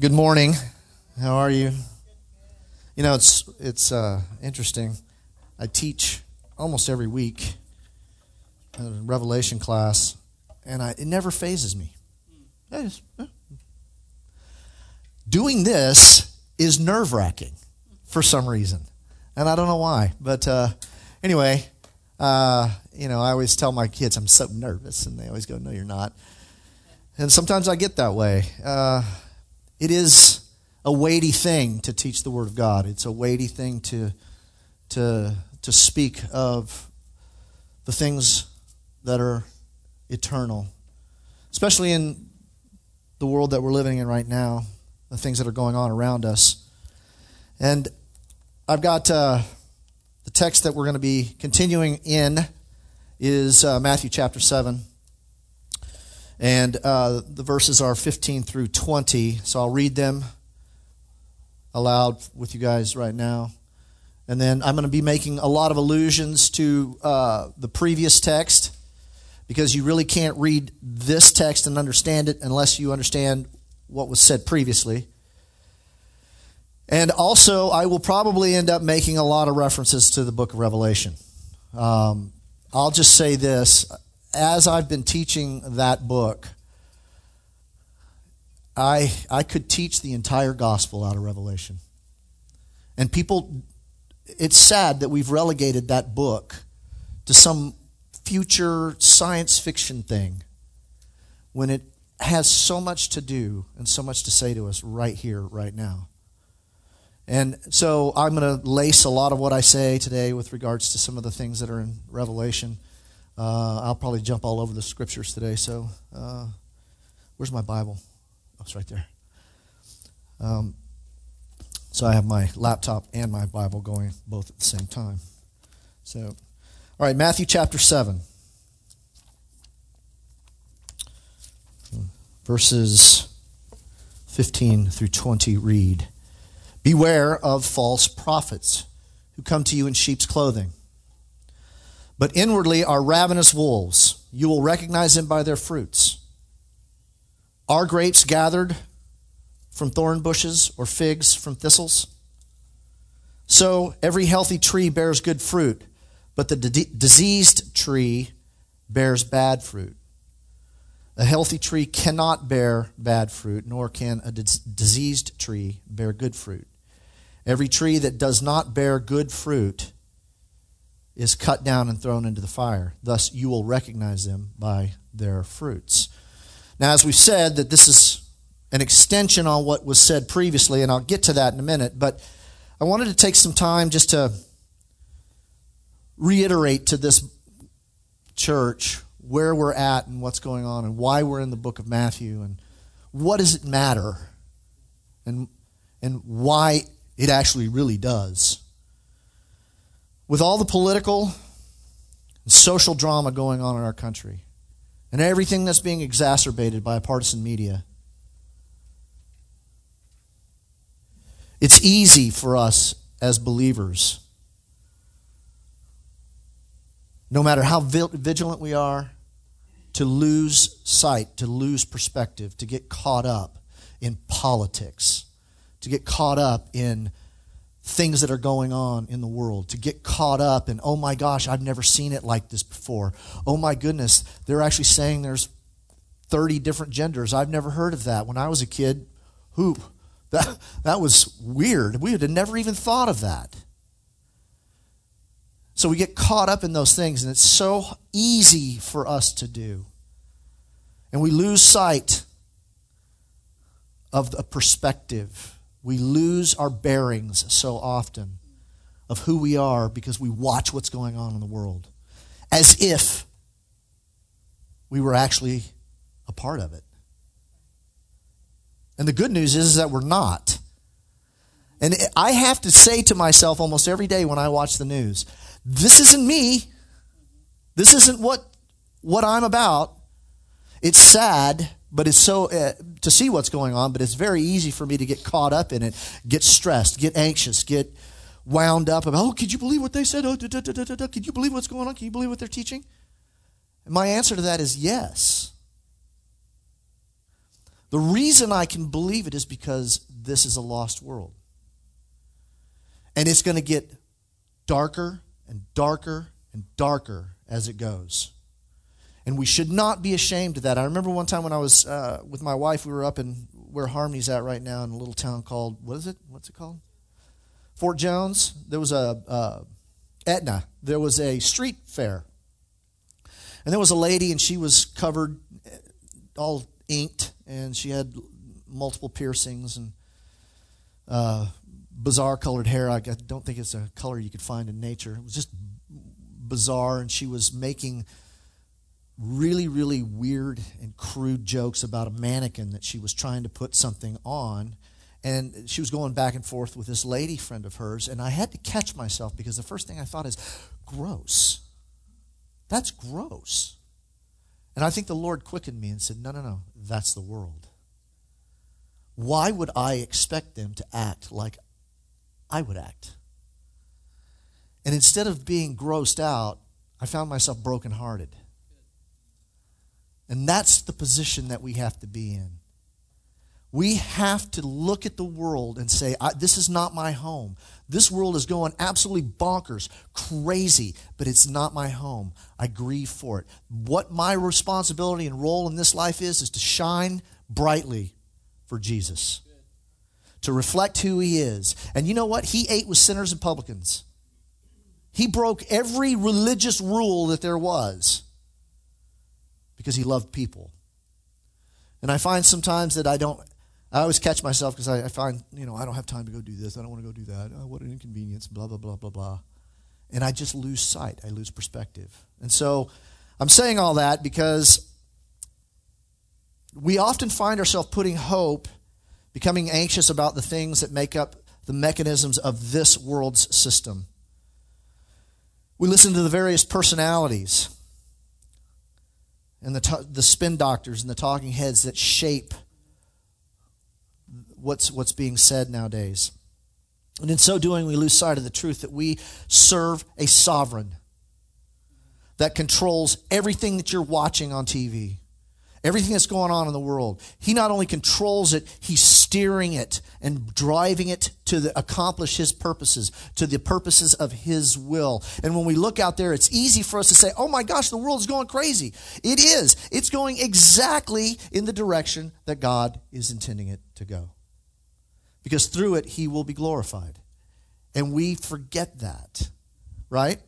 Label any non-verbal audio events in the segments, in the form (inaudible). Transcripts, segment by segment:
Good morning. How are you? You know, it's it's uh, interesting. I teach almost every week a Revelation class, and I, it never fazes me. Just. Doing this is nerve wracking for some reason, and I don't know why. But uh, anyway, uh, you know, I always tell my kids I'm so nervous, and they always go, "No, you're not." And sometimes I get that way. Uh, it is a weighty thing to teach the Word of God. It's a weighty thing to to to speak of the things that are eternal, especially in the world that we're living in right now, the things that are going on around us. And I've got uh, the text that we're going to be continuing in is uh, Matthew chapter 7. And uh, the verses are 15 through 20. So I'll read them aloud with you guys right now. And then I'm going to be making a lot of allusions to uh, the previous text because you really can't read this text and understand it unless you understand what was said previously. And also, I will probably end up making a lot of references to the book of Revelation. Um, I'll just say this as I've been teaching that book, I, I could teach the entire gospel out of Revelation. And people, it's sad that we've relegated that book to some future science fiction thing when it has so much to do and so much to say to us right here, right now. And so I'm going to lace a lot of what I say today with regards to some of the things that are in Revelation. Uh, I'll probably jump all over the scriptures today. So, uh, where's my Bible? Oh, it's right there. Um, so I have my laptop and my Bible going both at the same time. So, all right, Matthew chapter 7. Verses 15 through 20 read Beware of false prophets who come to you in sheep's clothing but inwardly are ravenous wolves. You will recognize them by their fruits. Are grapes gathered from thorn bushes or figs from thistles? So every healthy tree bears good fruit, but the diseased tree bears bad fruit. A healthy tree cannot bear bad fruit, nor can a diseased tree bear good fruit. Every tree that does not bear good fruit is cut down and thrown into the fire. Thus, you will recognize them by their fruits. Now, as we've said, that this is an extension on what was said previously, and I'll get to that in a minute, but I wanted to take some time just to reiterate to this church where we're at and what's going on and why we're in the book of Matthew and what does it matter and, and why it actually really does with all the political and social drama going on in our country and everything that's being exacerbated by partisan media, it's easy for us as believers, no matter how vigilant we are, to lose sight, to lose perspective, to get caught up in politics, to get caught up in things that are going on in the world, to get caught up and, oh my gosh, I've never seen it like this before. Oh my goodness, they're actually saying there's 30 different genders. I've never heard of that. When I was a kid, who (laughs) that that was weird. We had never even thought of that. So we get caught up in those things, and it's so easy for us to do. And we lose sight of the perspective we lose our bearings so often of who we are because we watch what's going on in the world as if we were actually a part of it. And the good news is, is that we're not. And I have to say to myself almost every day when I watch the news, this isn't me. This isn't what, what I'm about. It's sad but it's so uh, to see what's going on but it's very easy for me to get caught up in it get stressed get anxious get wound up about oh could you believe what they said oh da, da, da, da, da. could you believe what's going on can you believe what they're teaching and my answer to that is yes The reason I can believe it is because this is a lost world. And it's going to get darker and darker and darker as it goes. And we should not be ashamed of that. I remember one time when I was uh, with my wife, we were up in where Harmony's at right now in a little town called, what is it? What's it called? Fort Jones. There was a, uh, Etna. There was a street fair. And there was a lady, and she was covered, all inked, and she had multiple piercings and uh, bizarre colored hair. I don't think it's a color you could find in nature. It was just bizarre, and she was making really, really weird and crude jokes about a mannequin that she was trying to put something on. And she was going back and forth with this lady friend of hers, and I had to catch myself because the first thing I thought is, gross. That's gross. And I think the Lord quickened me and said, No, no, no, that's the world. Why would I expect them to act like I would act. And instead of being grossed out, I found myself brokenhearted. And that's the position that we have to be in. We have to look at the world and say, This is not my home. This world is going absolutely bonkers, crazy, but it's not my home. I grieve for it. What my responsibility and role in this life is, is to shine brightly for Jesus to reflect who he is. And you know what? He ate with sinners and publicans. He broke every religious rule that there was because he loved people. And I find sometimes that I don't, I always catch myself because I, I, find, you know, I don't have time to go do this. I don't want to go do that. Oh, what an inconvenience, blah, blah, blah, blah, blah. And I just lose sight. I lose perspective. And so I'm saying all that because we often find ourselves putting hope becoming anxious about the things that make up the mechanisms of this world's system. We listen to the various personalities and the, the spin doctors and the talking heads that shape what's, what's being said nowadays. And in so doing, we lose sight of the truth that we serve a sovereign that controls everything that you're watching on TV everything that's going on in the world. He not only controls it, he's steering it and driving it to the, accomplish his purposes, to the purposes of his will. And when we look out there, it's easy for us to say, oh my gosh, the world is going crazy. It is. It's going exactly in the direction that God is intending it to go. Because through it, he will be glorified. And we forget that, right?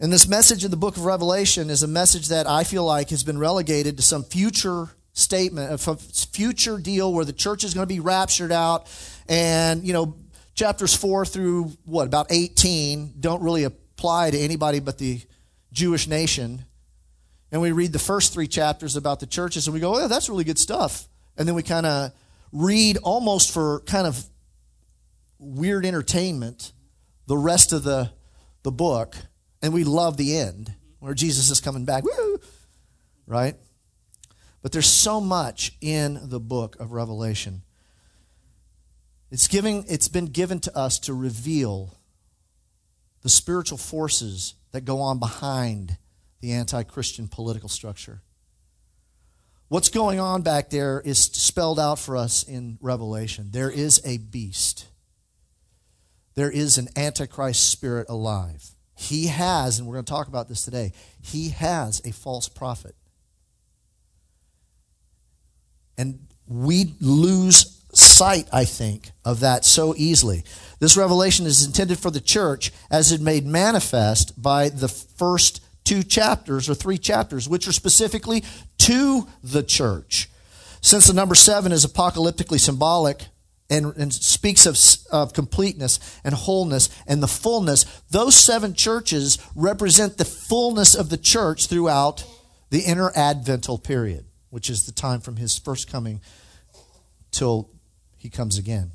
And this message in the book of Revelation is a message that I feel like has been relegated to some future statement, uh, a future deal where the church is going to be raptured out. And, you know, chapters 4 through what, about 18 don't really apply to anybody but the Jewish nation. And we read the first three chapters about the churches and we go, oh, that's really good stuff. And then we kind of read almost for kind of weird entertainment the rest of the, the book and we love the end where Jesus is coming back. Woo! Right? But there's so much in the book of Revelation. It's, giving, it's been given to us to reveal the spiritual forces that go on behind the anti Christian political structure. What's going on back there is spelled out for us in Revelation. There is a beast, there is an antichrist spirit alive. He has, and we're going to talk about this today, he has a false prophet. And we lose sight, I think, of that so easily. This revelation is intended for the church as it made manifest by the first two chapters or three chapters, which are specifically to the church. Since the number seven is apocalyptically symbolic, and, and speaks of, of completeness and wholeness and the fullness, those seven churches represent the fullness of the church throughout the interadvental period, which is the time from his first coming till he comes again.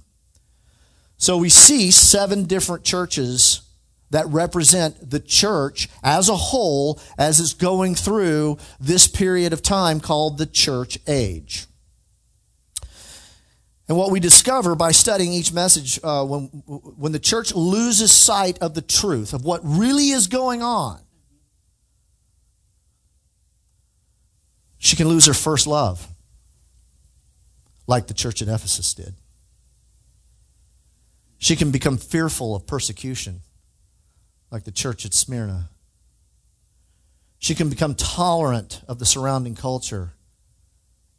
So we see seven different churches that represent the church as a whole as it's going through this period of time called the church age. And what we discover by studying each message, uh, when, when the church loses sight of the truth, of what really is going on, she can lose her first love. like the church at Ephesus did. She can become fearful of persecution, like the church at Smyrna. She can become tolerant of the surrounding culture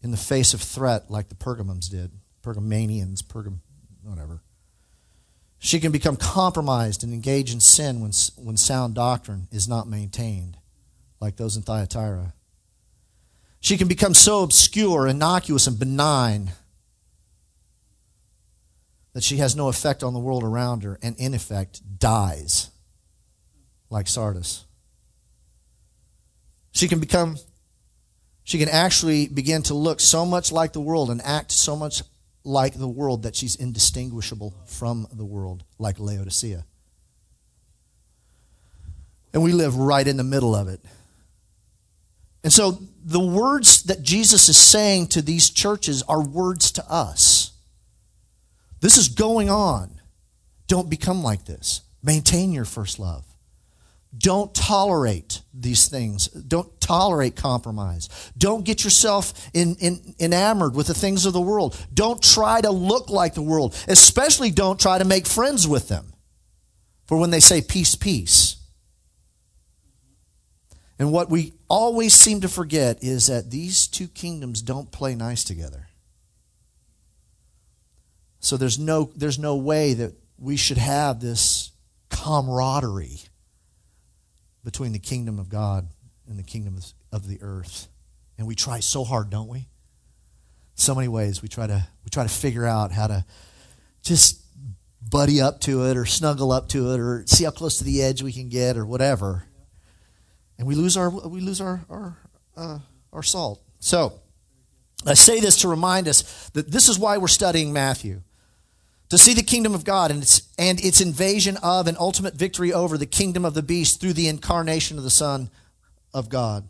in the face of threat, like the Pergamums did. Pergamanians, Pergam, whatever. She can become compromised and engage in sin when, when sound doctrine is not maintained, like those in Thyatira. She can become so obscure, innocuous, and benign that she has no effect on the world around her and, in effect, dies like Sardis. She can become, she can actually begin to look so much like the world and act so much like the world that she's indistinguishable from the world, like Laodicea. And we live right in the middle of it. And so the words that Jesus is saying to these churches are words to us. This is going on. Don't become like this. Maintain your first love. Don't tolerate these things. Don't tolerate compromise. Don't get yourself in, in, enamored with the things of the world. Don't try to look like the world. Especially don't try to make friends with them. For when they say peace, peace. And what we always seem to forget is that these two kingdoms don't play nice together. So there's no, there's no way that we should have this camaraderie between the kingdom of God and the kingdom of the earth. And we try so hard, don't we? So many ways we try to we try to figure out how to just buddy up to it or snuggle up to it or see how close to the edge we can get or whatever. And we lose our we lose our our uh, our salt. So I say this to remind us that this is why we're studying Matthew to see the kingdom of God and its, and its invasion of and ultimate victory over the kingdom of the beast through the incarnation of the Son of God.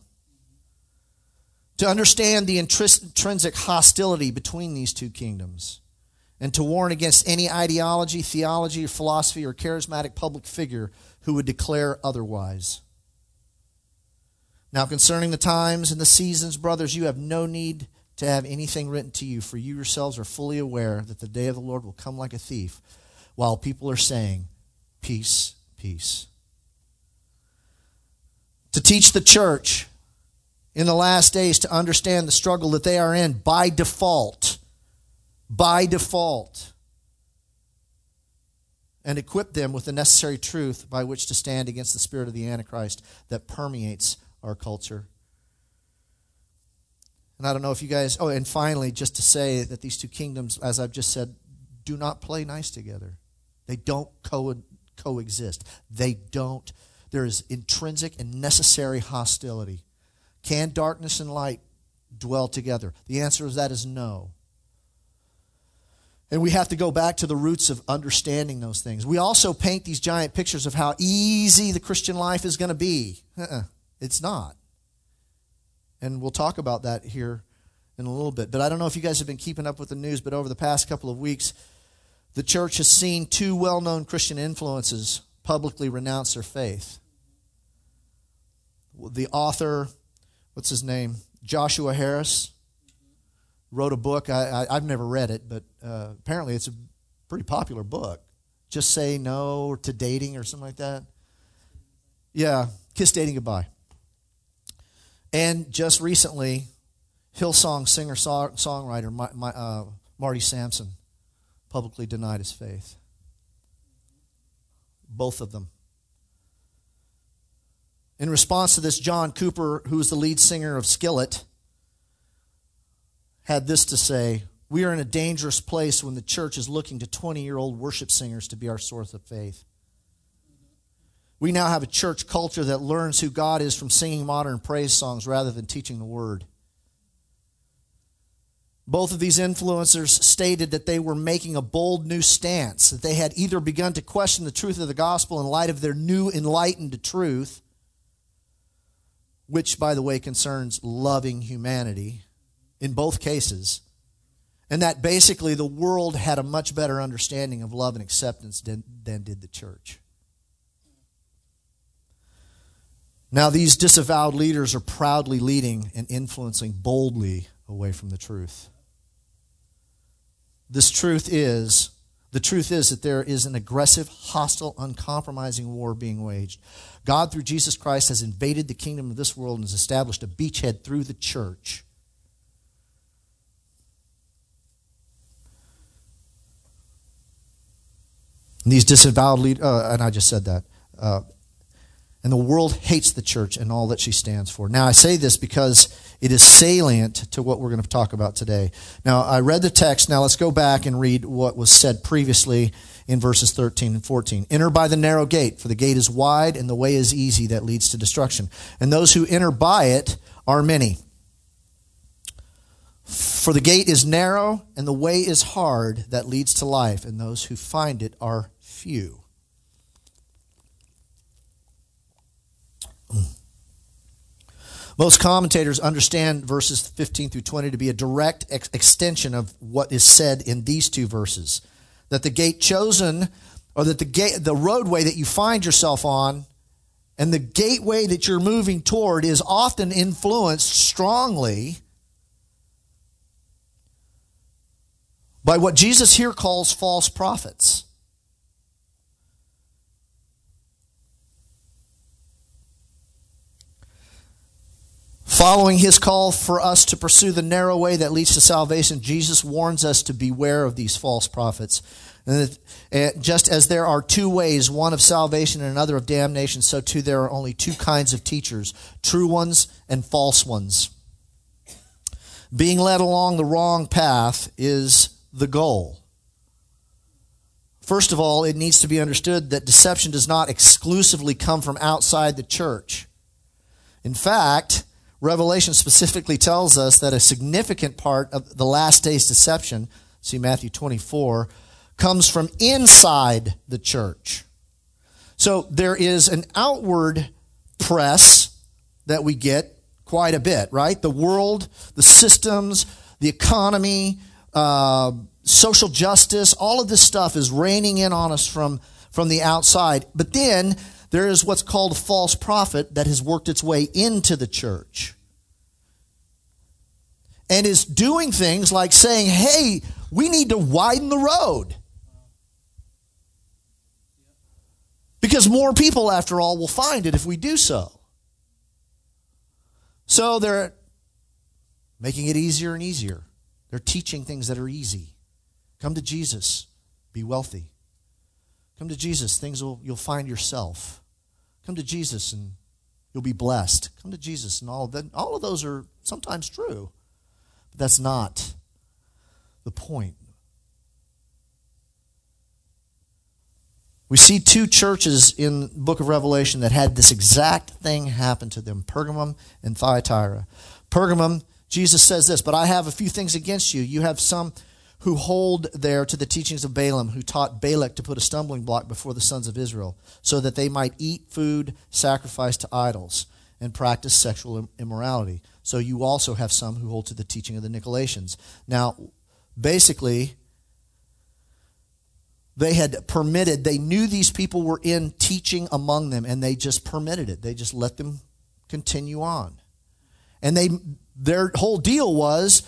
To understand the intrinsic hostility between these two kingdoms and to warn against any ideology, theology, philosophy, or charismatic public figure who would declare otherwise. Now, concerning the times and the seasons, brothers, you have no need to have anything written to you, for you yourselves are fully aware that the day of the Lord will come like a thief, while people are saying, Peace, peace. To teach the church in the last days to understand the struggle that they are in by default, by default, and equip them with the necessary truth by which to stand against the spirit of the Antichrist that permeates our culture and I don't know if you guys, oh, and finally, just to say that these two kingdoms, as I've just said, do not play nice together. They don't co- coexist. They don't. There is intrinsic and necessary hostility. Can darkness and light dwell together? The answer to that is no. And we have to go back to the roots of understanding those things. We also paint these giant pictures of how easy the Christian life is going to be. Uh-uh, it's not. And we'll talk about that here in a little bit. But I don't know if you guys have been keeping up with the news, but over the past couple of weeks, the church has seen two well known Christian influences publicly renounce their faith. The author, what's his name? Joshua Harris, wrote a book. I, I, have never read it, but uh, apparently it's a pretty popular book. Just say no to dating or something like that. Yeah, kiss dating goodbye. And just recently, Hillsong singer songwriter my, my, uh, Marty Sampson publicly denied his faith. Both of them. In response to this, John Cooper, who is the lead singer of Skillet, had this to say We are in a dangerous place when the church is looking to 20 year old worship singers to be our source of faith. We now have a church culture that learns who God is from singing modern praise songs rather than teaching the word. Both of these influencers stated that they were making a bold new stance, that they had either begun to question the truth of the gospel in light of their new enlightened truth, which, by the way, concerns loving humanity in both cases, and that basically the world had a much better understanding of love and acceptance than, than did the church. Now, these disavowed leaders are proudly leading and influencing boldly away from the truth. this truth is the truth is that there is an aggressive, hostile, uncompromising war being waged. God, through Jesus Christ, has invaded the kingdom of this world and has established a beachhead through the church. And these disavowed leaders, uh, and I just said that. Uh, and the world hates the church and all that she stands for. Now, I say this because it is salient to what we're going to talk about today. Now, I read the text. Now, let's go back and read what was said previously in verses 13 and 14. Enter by the narrow gate, for the gate is wide and the way is easy that leads to destruction. And those who enter by it are many. For the gate is narrow and the way is hard that leads to life, and those who find it are few. Mm. Most commentators understand verses 15 through 20 to be a direct ex- extension of what is said in these two verses. That the gate chosen, or that the gate, the roadway that you find yourself on, and the gateway that you're moving toward is often influenced strongly by what Jesus here calls false prophets. Following his call for us to pursue the narrow way that leads to salvation, Jesus warns us to beware of these false prophets. And just as there are two ways, one of salvation and another of damnation, so too there are only two kinds of teachers true ones and false ones. Being led along the wrong path is the goal. First of all, it needs to be understood that deception does not exclusively come from outside the church. In fact, Revelation specifically tells us that a significant part of the last day's deception, see Matthew 24, comes from inside the church. So there is an outward press that we get quite a bit, right? The world, the systems, the economy, uh, social justice, all of this stuff is raining in on us from, from the outside. But then there is what's called false prophet that has worked its way into the church and is doing things like saying, hey, we need to widen the road. Because more people, after all, will find it if we do so. So they're making it easier and easier. They're teaching things that are easy. Come to Jesus, be wealthy. Come to Jesus, things will you'll find yourself. Come to Jesus and you'll be blessed. Come to Jesus and all of that. All of those are sometimes true. But that's not the point. We see two churches in the book of Revelation that had this exact thing happen to them Pergamum and Thyatira. Pergamum, Jesus says this, but I have a few things against you. You have some who hold there to the teachings of Balaam, who taught Balak to put a stumbling block before the sons of Israel, so that they might eat food sacrificed to idols and practice sexual immorality. So you also have some who hold to the teaching of the Nicolaitans. Now, basically, they had permitted, they knew these people were in teaching among them, and they just permitted it. They just let them continue on. And they their whole deal was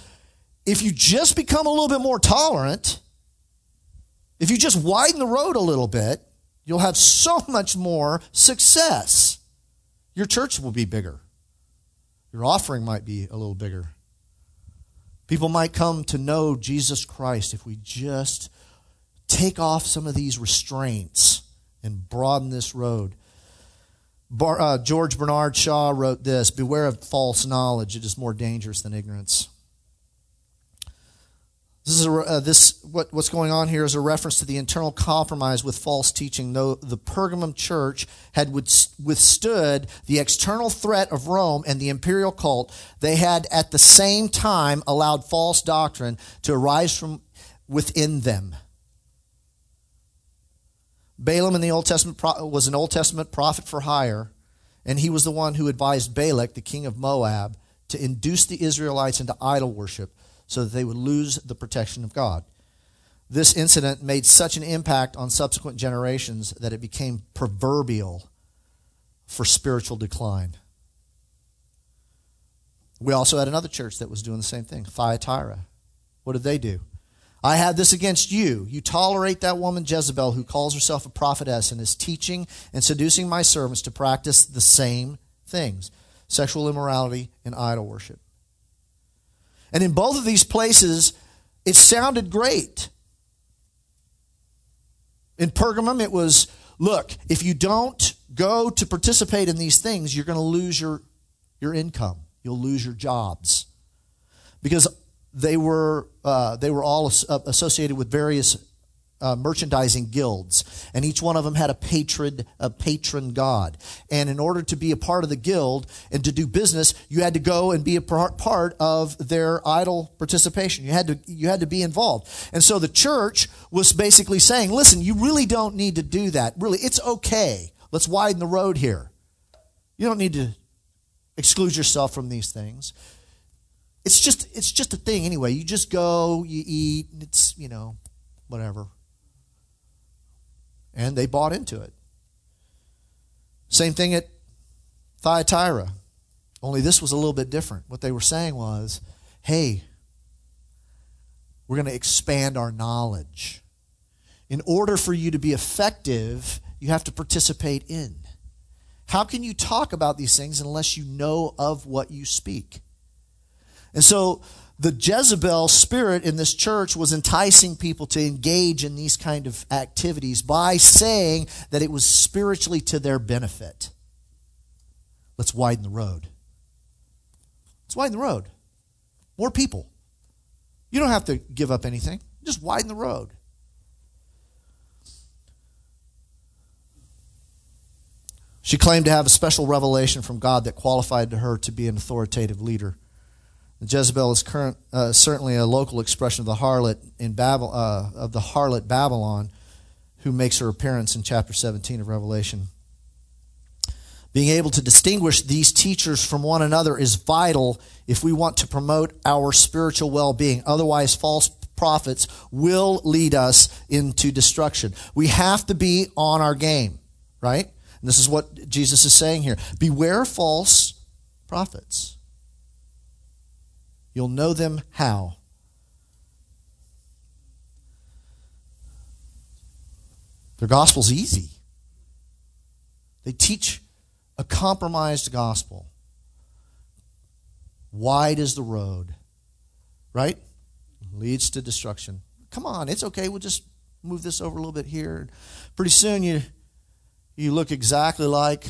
if you just become a little bit more tolerant, if you just widen the road a little bit, you'll have so (laughs) much more success. Your church will be bigger. Your offering might be a little bigger. People might come to know Jesus Christ if we just take off some of these restraints and broaden this road. Bar, uh, George Bernard Shaw wrote this Beware of false knowledge, it is more dangerous than ignorance. This is a, uh, this what, what's going on here is a reference to the internal compromise with false teaching. Though the Pergamum church had withstood the external threat of Rome and the imperial cult, they had at the same time allowed false doctrine to arise from within them. Balaam in the Old Testament was an Old Testament prophet for hire, and he was the one who advised Balak, the king of Moab, to induce the Israelites into idol worship so that they would lose the protection of God. This incident made such an impact on subsequent generations that it became proverbial for spiritual decline. We also had another church that was doing the same thing, Thyatira. What did they do? I have this against you. You tolerate that woman Jezebel who calls herself a prophetess and is teaching and seducing my servants to practice the same things sexual immorality and idol worship. And in both of these places, it sounded great. In Pergamum, it was look, if you don't go to participate in these things, you're going to lose your, your income, you'll lose your jobs. Because they were, uh, they were all uh, associated with various uh, merchandising guilds, and each one of them had a patron, a patron god. And in order to be a part of the guild and to do business, you had to go and be a part, of their idol participation. You had to you had to be involved. And so the church was basically saying, "Listen, you really don't need to do that. Really, it's okay. Let's widen the road here. You don't need to exclude yourself from these things." It's just it's just a thing anyway. You just go, you eat, it's, you know, whatever. And they bought into it. Same thing at Thyatira. Only this was a little bit different. What they were saying was, hey, we're going to expand our knowledge. In order for you to be effective, you have to participate in. How can you talk about these things unless you know of what you speak? And so the Jezebel spirit in this church was enticing people to engage in these kind of activities by saying that it was spiritually to their benefit. Let's widen the road. Let's widen the road. More people. You don't have to give up anything. Just widen the road. She claimed to have a special revelation from God that qualified her to be an authoritative leader. Jezebel is current, uh, certainly a local expression of the harlot in Babel, uh, of the harlot Babylon, who makes her appearance in chapter 17 of Revelation. Being able to distinguish these teachers from one another is vital if we want to promote our spiritual well-being. Otherwise, false prophets will lead us into destruction. We have to be on our game, right? And this is what Jesus is saying here. Beware false prophets. You'll know them how? Their gospel's easy. They teach a compromised gospel. Wide is the road, right? Leads to destruction. Come on, it's okay. We'll just move this over a little bit here. Pretty soon you you look exactly like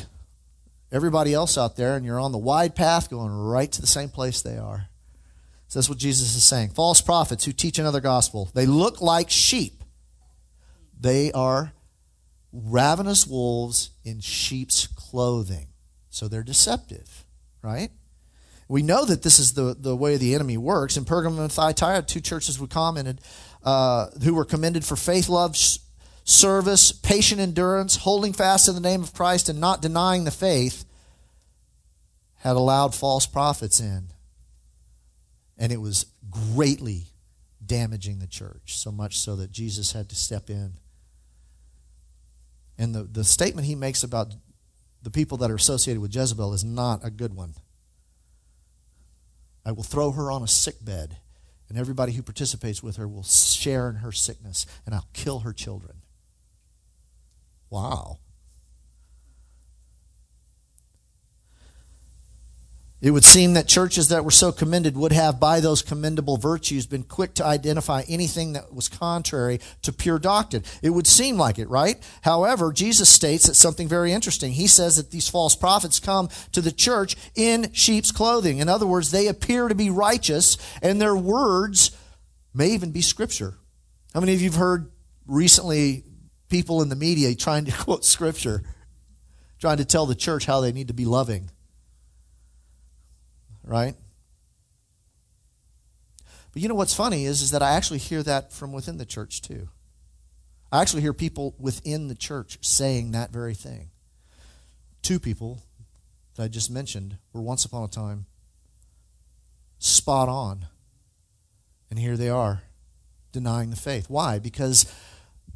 everybody else out there and you're on the wide path going right to the same place they are. So that's what Jesus is saying. False prophets who teach another gospel. They look like sheep. They are ravenous wolves in sheep's clothing. So they're deceptive, right? We know that this is the, the way the enemy works. In Pergamum and Thyatira, two churches we commented uh, who were commended for faith, love, service, patient endurance, holding fast in the name of Christ, and not denying the faith, had allowed false prophets in and it was greatly damaging the church, so much so that Jesus had to step in. And the, the statement he makes about the people that are associated with Jezebel is not a good one. I will throw her on a sick bed, and everybody who participates with her will share in her sickness, and I'll kill her children. Wow. It would seem that churches that were so commended would have, by those commendable virtues, been quick to identify anything that was contrary to pure doctrine. It would seem like it, right? However, Jesus states that something very interesting. He says that these false prophets come to the church in sheep's clothing. In other words, they appear to be righteous, and their words may even be scripture. How many of you have heard recently people in the media trying to (laughs) quote scripture, trying to tell the church how they need to be loving? Right? But you know what's funny is, is that I actually hear that from within the church too. I actually hear people within the church saying that very thing. Two people that I just mentioned were once upon a time spot on. And here they are denying the faith. Why? Because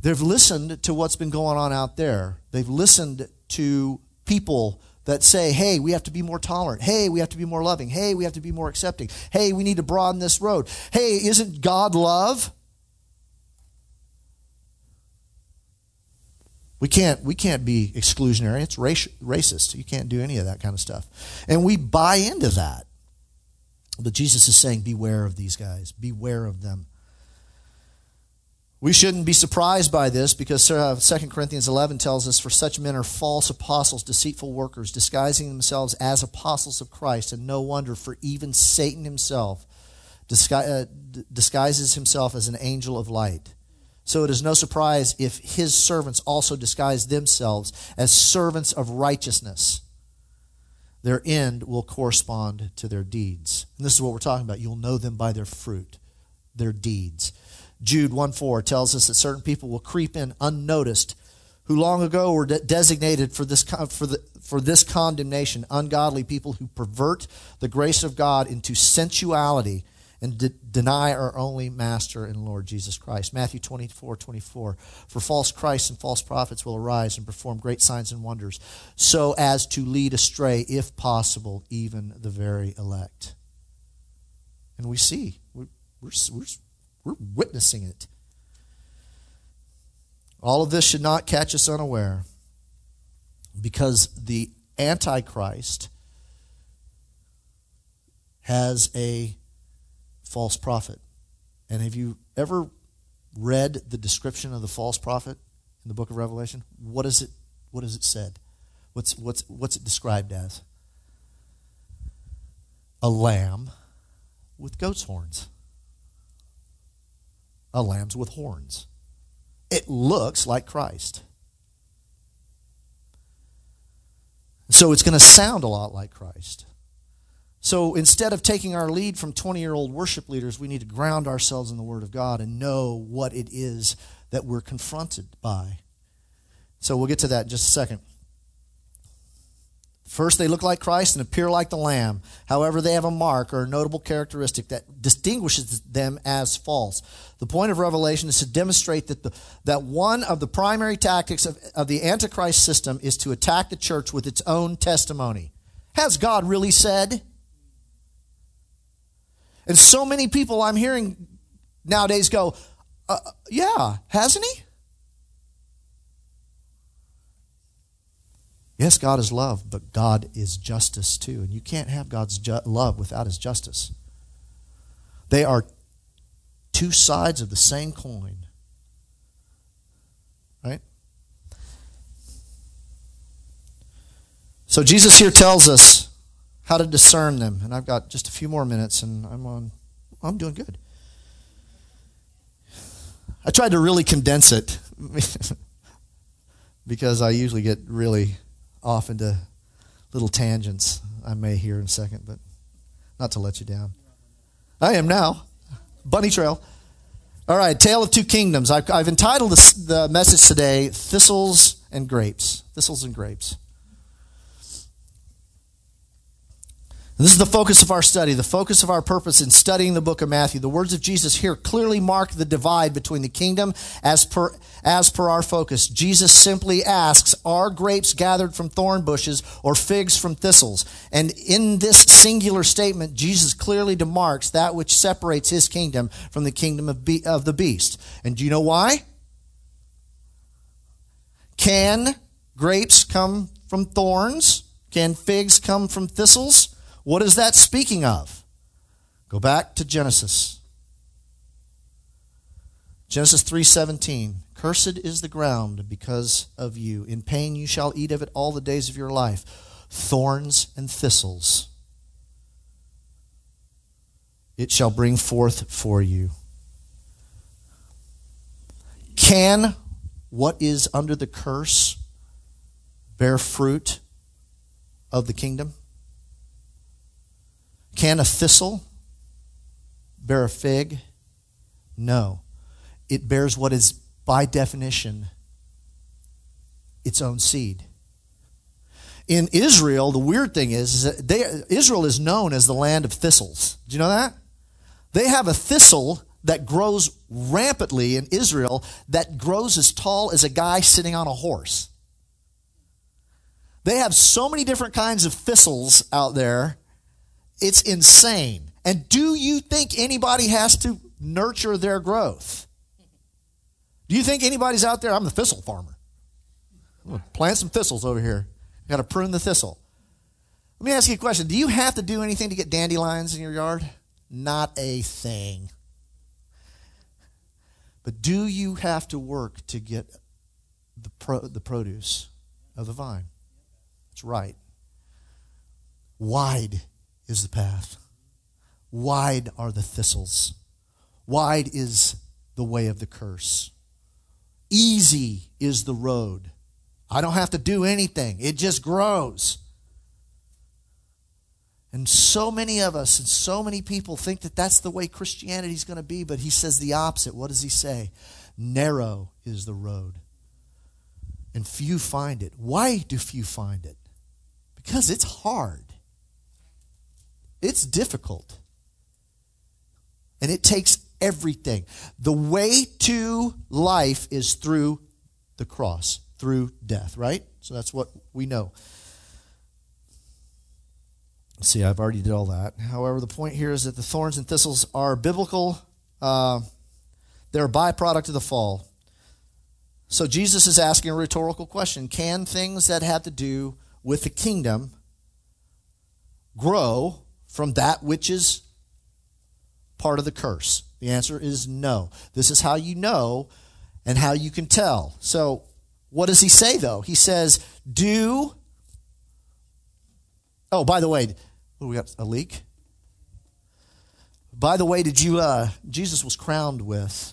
they've listened to what's been going on out there. They've listened to people that say, hey, we have to be more tolerant. Hey, we have to be more loving. Hey, we have to be more accepting. Hey, we need to broaden this road. Hey, isn't God love? We can't, we can't be exclusionary. It's racist. You can't do any of that kind of stuff. And we buy into that. But Jesus is saying, beware of these guys, beware of them. We shouldn't be surprised by this because uh, 2 Corinthians 11 tells us, For such men are false apostles, deceitful workers, disguising themselves as apostles of Christ. And no wonder, for even Satan himself uh, disguises himself as an angel of light. So it is no surprise if his servants also disguise themselves as servants of righteousness. Their end will correspond to their deeds. And this is what we're talking about. You'll know them by their fruit, their deeds. Jude 1 4 tells us that certain people will creep in unnoticed who long ago were de- designated for this, for, the, for this condemnation ungodly people who pervert the grace of God into sensuality and de- deny our only master and Lord Jesus Christ. Matthew 24 24. For false Christs and false prophets will arise and perform great signs and wonders, so as to lead astray, if possible, even the very elect. And we see, we're, we're, we're we're witnessing it. All of this should not catch us unaware because the Antichrist has a false prophet. And have you ever read the description of the false prophet in the book of Revelation? What is it what is it said? What's what's what's it described as? A lamb with goat's horns a lambs with horns. It looks like Christ. So it's going to sound a lot like Christ. So instead of taking our lead from 20 year old worship leaders, we need to ground ourselves in the Word of God and know what it is that we're confronted by. So we'll get to that in just a second. First, they look like Christ and appear like the Lamb. However, they have a mark or a notable characteristic that distinguishes them as false. The point of Revelation is to demonstrate that, the, that one of the primary tactics of, of the Antichrist system is to attack the church with its own testimony. Has God really said? And so many people I'm hearing nowadays go, uh, Yeah, hasn't He? Yes, God is love, but God is justice too. And you can't have God's ju- love without his justice. They are two sides of the same coin. Right? So Jesus here tells us how to discern them. And I've got just a few more minutes and I'm on I'm doing good. I tried to really condense it (laughs) because I usually get really off into little tangents I may hear in a second, but not to let you down. I am now. Bunny Trail. All right, Tale of Two Kingdoms. I've, I've entitled this, the message today Thistles and Grapes. Thistles and Grapes. This is the focus of our study, the focus of our purpose in studying the book of Matthew. The words of Jesus here clearly mark the divide between the kingdom as per, as per our focus. Jesus simply asks, Are grapes gathered from thorn bushes or figs from thistles? And in this singular statement, Jesus clearly demarks that which separates his kingdom from the kingdom of, be, of the beast. And do you know why? Can grapes come from thorns? Can figs come from thistles? What is that speaking of? Go back to Genesis. Genesis 3:17 Cursed is the ground because of you. In pain you shall eat of it all the days of your life. Thorns and thistles. It shall bring forth for you. Can what is under the curse bear fruit of the kingdom can a thistle bear a fig? No. It bears what is, by definition, its own seed. In Israel, the weird thing is, is that they, Israel is known as the land of thistles. Do you know that? They have a thistle that grows rampantly in Israel that grows as tall as a guy sitting on a horse. They have so many different kinds of thistles out there it's insane. And do you think anybody has to nurture their growth? Do you think anybody's out there? I'm the thistle farmer. plant some thistles over here. Got to prune the thistle. Let me ask you a question. Do you have to do anything to get dandelions in your yard? Not a thing. But do you have to work to get the, pro, the produce of the vine? That's right. Wide is the path, wide are the thistles, wide is the way of the curse. Easy is the road. I don't have to do anything, it just grows. And so many of us and so many people think that that's the way Christianity is going to be, but he says the opposite. What does he say? Narrow is the road, and few find it. Why do few find it? Because it's hard, it's difficult, and it takes everything. The way to life is through the cross, through death, right? So that's what we know. See, I've already did all that. However, the point here is that the thorns and thistles are biblical. Uh, they're a byproduct of the fall. So Jesus is asking a rhetorical question Can things that have to do with the kingdom grow from that which is part of the curse? The answer is no. This is how you know and how you can tell. So, what does he say though? He says, Do. Oh, by the way, what, we got a leak? By the way, did you, uh, Jesus was crowned with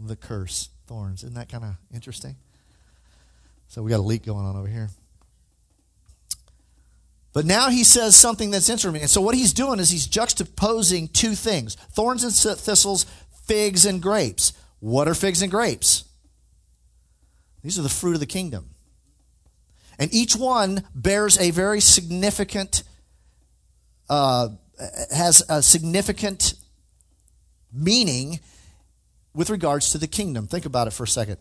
the curse, thorns. Isn't that kind of interesting? So we got a leak going on over here. But now he says something that's interesting. And so what he's doing is he's juxtaposing two things thorns and thistles, figs and grapes. What are figs and grapes? These are the fruit of the kingdom. And each one bears a very significant uh, has a significant meaning with regards to the kingdom. Think about it for a second.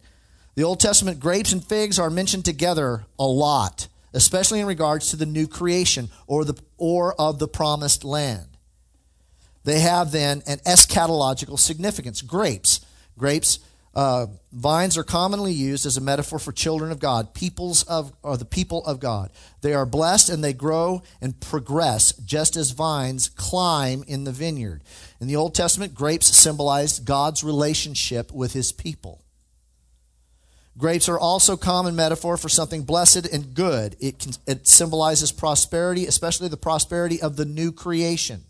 The Old Testament grapes and figs are mentioned together a lot, especially in regards to the new creation or the or of the promised land. They have then an eschatological significance. Grapes, grapes uh, vines are commonly used as a metaphor for children of God, peoples of, or the people of God. They are blessed and they grow and progress just as vines climb in the vineyard. In the Old Testament, grapes symbolized God's relationship with his people. Grapes are also common metaphor for something blessed and good. It, can, it symbolizes prosperity, especially the prosperity of the new creation.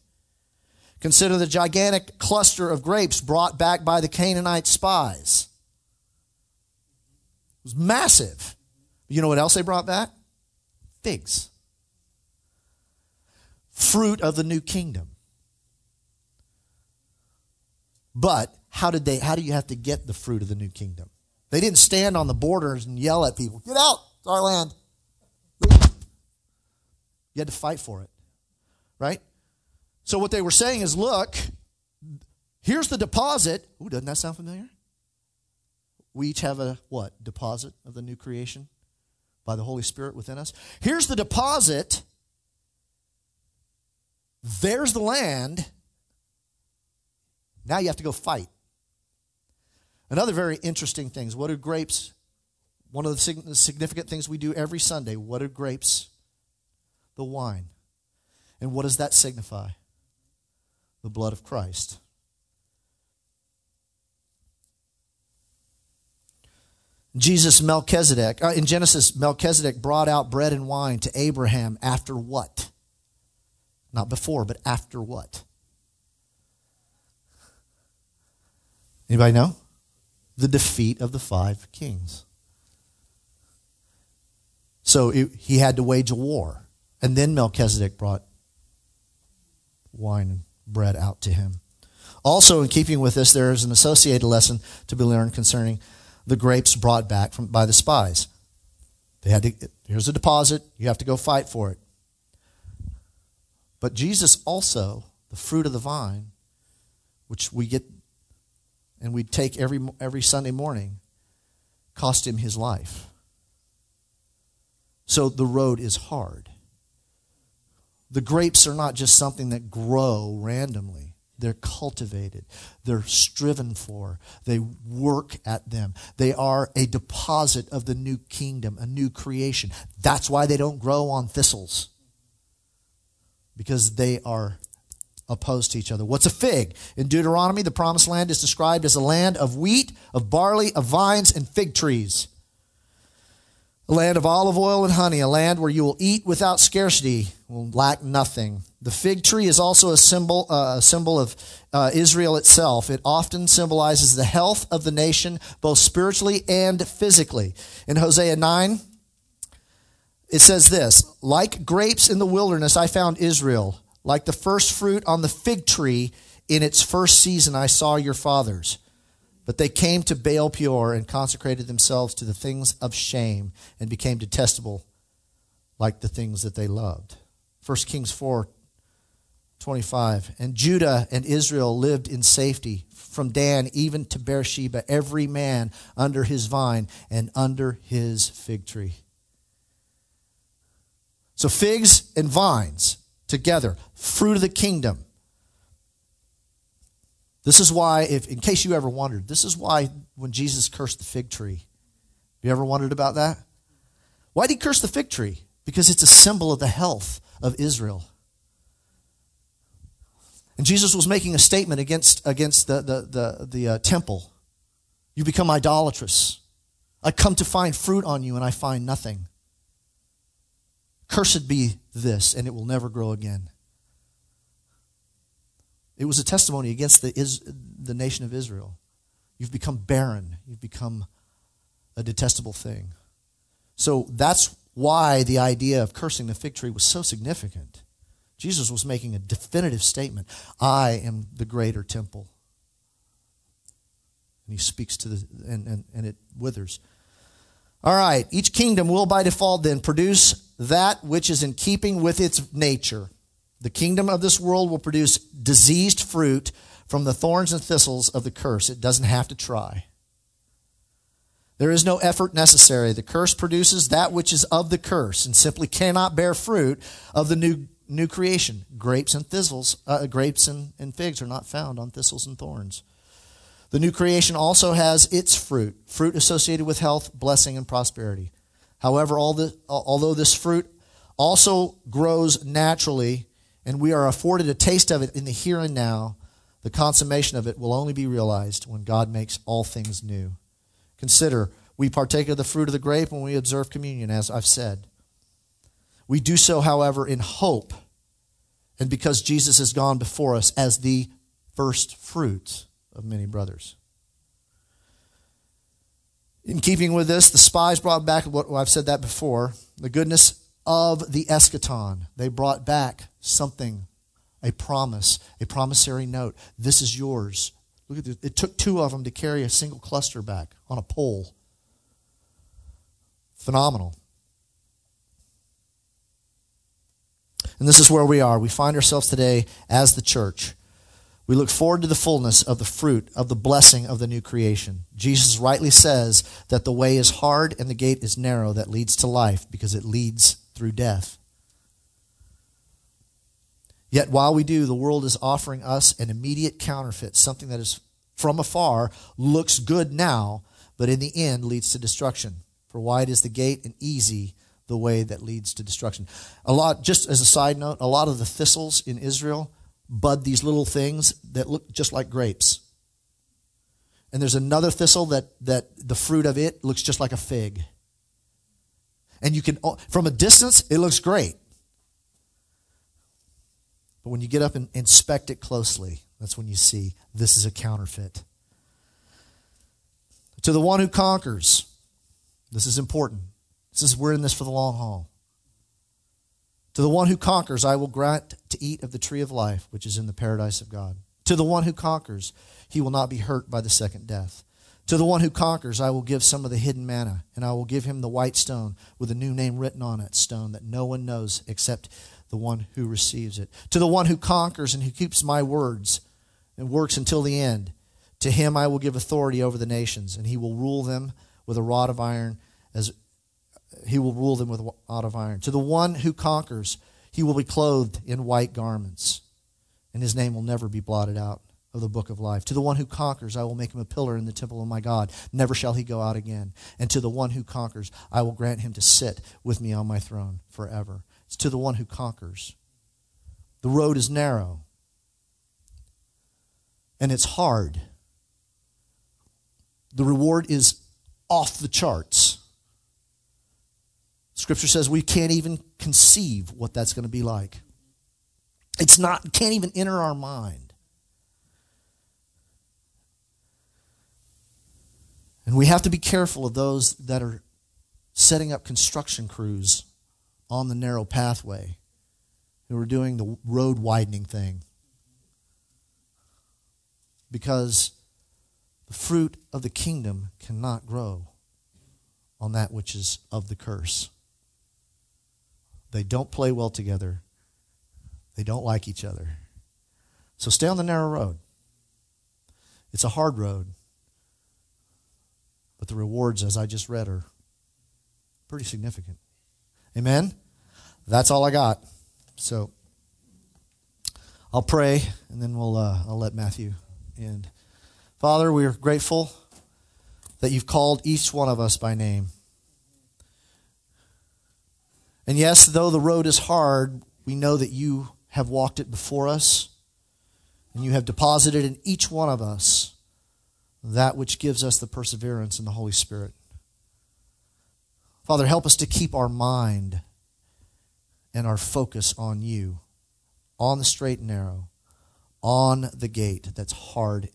Consider the gigantic cluster of grapes brought back by the Canaanite spies. It was massive. You know what else they brought back? Figs. Fruit of the new kingdom. But how did they how do you have to get the fruit of the new kingdom? They didn't stand on the borders and yell at people, "Get out, it's our land." You had to fight for it. Right? So what they were saying is, look, here's the deposit. Ooh, doesn't that sound familiar? We each have a what? Deposit of the new creation by the Holy Spirit within us. Here's the deposit. There's the land. Now you have to go fight. Another very interesting things. What do grapes? One of the significant things we do every Sunday. What are grapes? The wine. And what does that signify? the blood of Christ. Jesus Melchizedek, uh, in Genesis, Melchizedek brought out bread and wine to Abraham after what? Not before, but after what? Anybody know? The defeat of the five kings. So he had to wage a war. And then Melchizedek brought wine and bread out to him. Also, in keeping with this, there is an associated lesson to be learned concerning the grapes brought back from, by the spies. They had to, here's a deposit, you have to go fight for it. But Jesus also, the fruit of the vine, which we get and we'd take every, every Sunday morning, cost him his life. So the road is hard. The grapes are not just something that grow randomly. They're cultivated. They're striven for. They work at them. They are a deposit of the new kingdom, a new creation. That's why they don't grow on thistles, because they are opposed to each other. What's a fig? In Deuteronomy, the promised land is described as a land of wheat, of barley, of vines, and fig trees. A land of olive oil and honey, a land where you will eat without scarcity, will lack nothing. The fig tree is also a symbol, uh, a symbol of uh, Israel itself. It often symbolizes the health of the nation, both spiritually and physically. In Hosea 9, it says this Like grapes in the wilderness, I found Israel. Like the first fruit on the fig tree in its first season, I saw your fathers. But they came to Baal Peor and consecrated themselves to the things of shame and became detestable like the things that they loved. 1 Kings 4 25. And Judah and Israel lived in safety from Dan even to Beersheba, every man under his vine and under his fig tree. So, figs and vines together, fruit of the kingdom. This is why, if in case you ever wondered, this is why when Jesus cursed the fig tree, you ever wondered about that? Why did he curse the fig tree? Because it's a symbol of the health of Israel. And Jesus was making a statement against, against the, the, the, the uh, temple. You become idolatrous. I come to find fruit on you, and I find nothing. Cursed be this, and it will never grow again. It was a testimony against the, is, the nation of Israel. You've become barren. You've become a detestable thing. So that's why the idea of cursing the fig tree was so significant. Jesus was making a definitive statement I am the greater temple. And he speaks to the, and, and, and it withers. All right, each kingdom will by default then produce that which is in keeping with its nature. The kingdom of this world will produce diseased fruit from the thorns and thistles of the curse. It doesn't have to try. There is no effort necessary. The curse produces that which is of the curse and simply cannot bear fruit of the new, new creation. Grapes and thistles, uh, grapes and, and figs are not found on thistles and thorns. The new creation also has its fruit, fruit associated with health, blessing, and prosperity. However, all the, although this fruit also grows naturally and we are afforded a taste of it in the here and now, the consummation of it will only be realized when God makes all things new. Consider, we partake of the fruit of the grape when we observe communion, as I've said. We do so, however, in hope, and because Jesus has gone before us as the first fruits of many brothers. In keeping with this, the spies brought back what I've said that before the goodness of the eschaton. They brought back something, a promise, a promissory note. This is yours. Look at this. It took two of them to carry a single cluster back on a pole. Phenomenal. And this is where we are. We find ourselves today as the church. We look forward to the fullness of the fruit of the blessing of the new creation. Jesus rightly says that the way is hard and the gate is narrow that leads to life because it leads through death. Yet while we do, the world is offering us an immediate counterfeit, something that is from afar, looks good now, but in the end leads to destruction. For wide is the gate and easy the way that leads to destruction. A lot, just as a side note, a lot of the thistles in Israel bud these little things that look just like grapes. And there's another thistle that, that the fruit of it looks just like a fig. And you can, oh, from a distance, it looks great. But when you get up and inspect it closely, that's when you see this is a counterfeit. To the one who conquers, this is important. This is we're in this for the long haul. To the one who conquers, I will grant to eat of the tree of life, which is in the paradise of God. To the one who conquers, he will not be hurt by the second death. To the one who conquers, I will give some of the hidden manna, and I will give him the white stone with a new name written on it, stone that no one knows except the one who receives it. To the one who conquers and who keeps my words and works until the end, to him I will give authority over the nations, and he will rule them with a rod of iron as he will rule them with a rod of iron. To the one who conquers, he will be clothed in white garments and his name will never be blotted out of the book of life. To the one who conquers, I will make him a pillar in the temple of my God. Never shall he go out again. And to the one who conquers, I will grant him to sit with me on my throne forever. It's to the one who conquers. The road is narrow, and it's hard. The reward is off the charts. Scripture says we can't even conceive what that's going to be like. It's not, can't even enter our mind. And we have to be careful of those that are setting up construction crews on the narrow pathway who are doing the road widening thing. Because the fruit of the kingdom cannot grow on that which is of the curse. They don't play well together. They don't like each other. So stay on the narrow road. It's a hard road. But the rewards, as I just read, are pretty significant. Amen? That's all I got. So I'll pray, and then we'll uh, I'll let Matthew end. Father, we are grateful that you've called each one of us by name. And yes, though the road is hard, we know that you have walked it before us, and you have deposited in each one of us that which gives us the perseverance in the Holy Spirit. Father, help us to keep our mind and our focus on you, on the straight and narrow, on the gate that's hard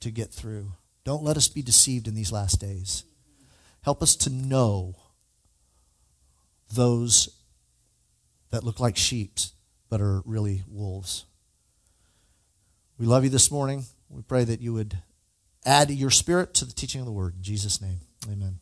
to get through. Don't let us be deceived in these last days. Help us to know those that look like sheep but are really wolves. We love you this morning. We pray that you would add your spirit to the teaching of the word. In Jesus' name, amen.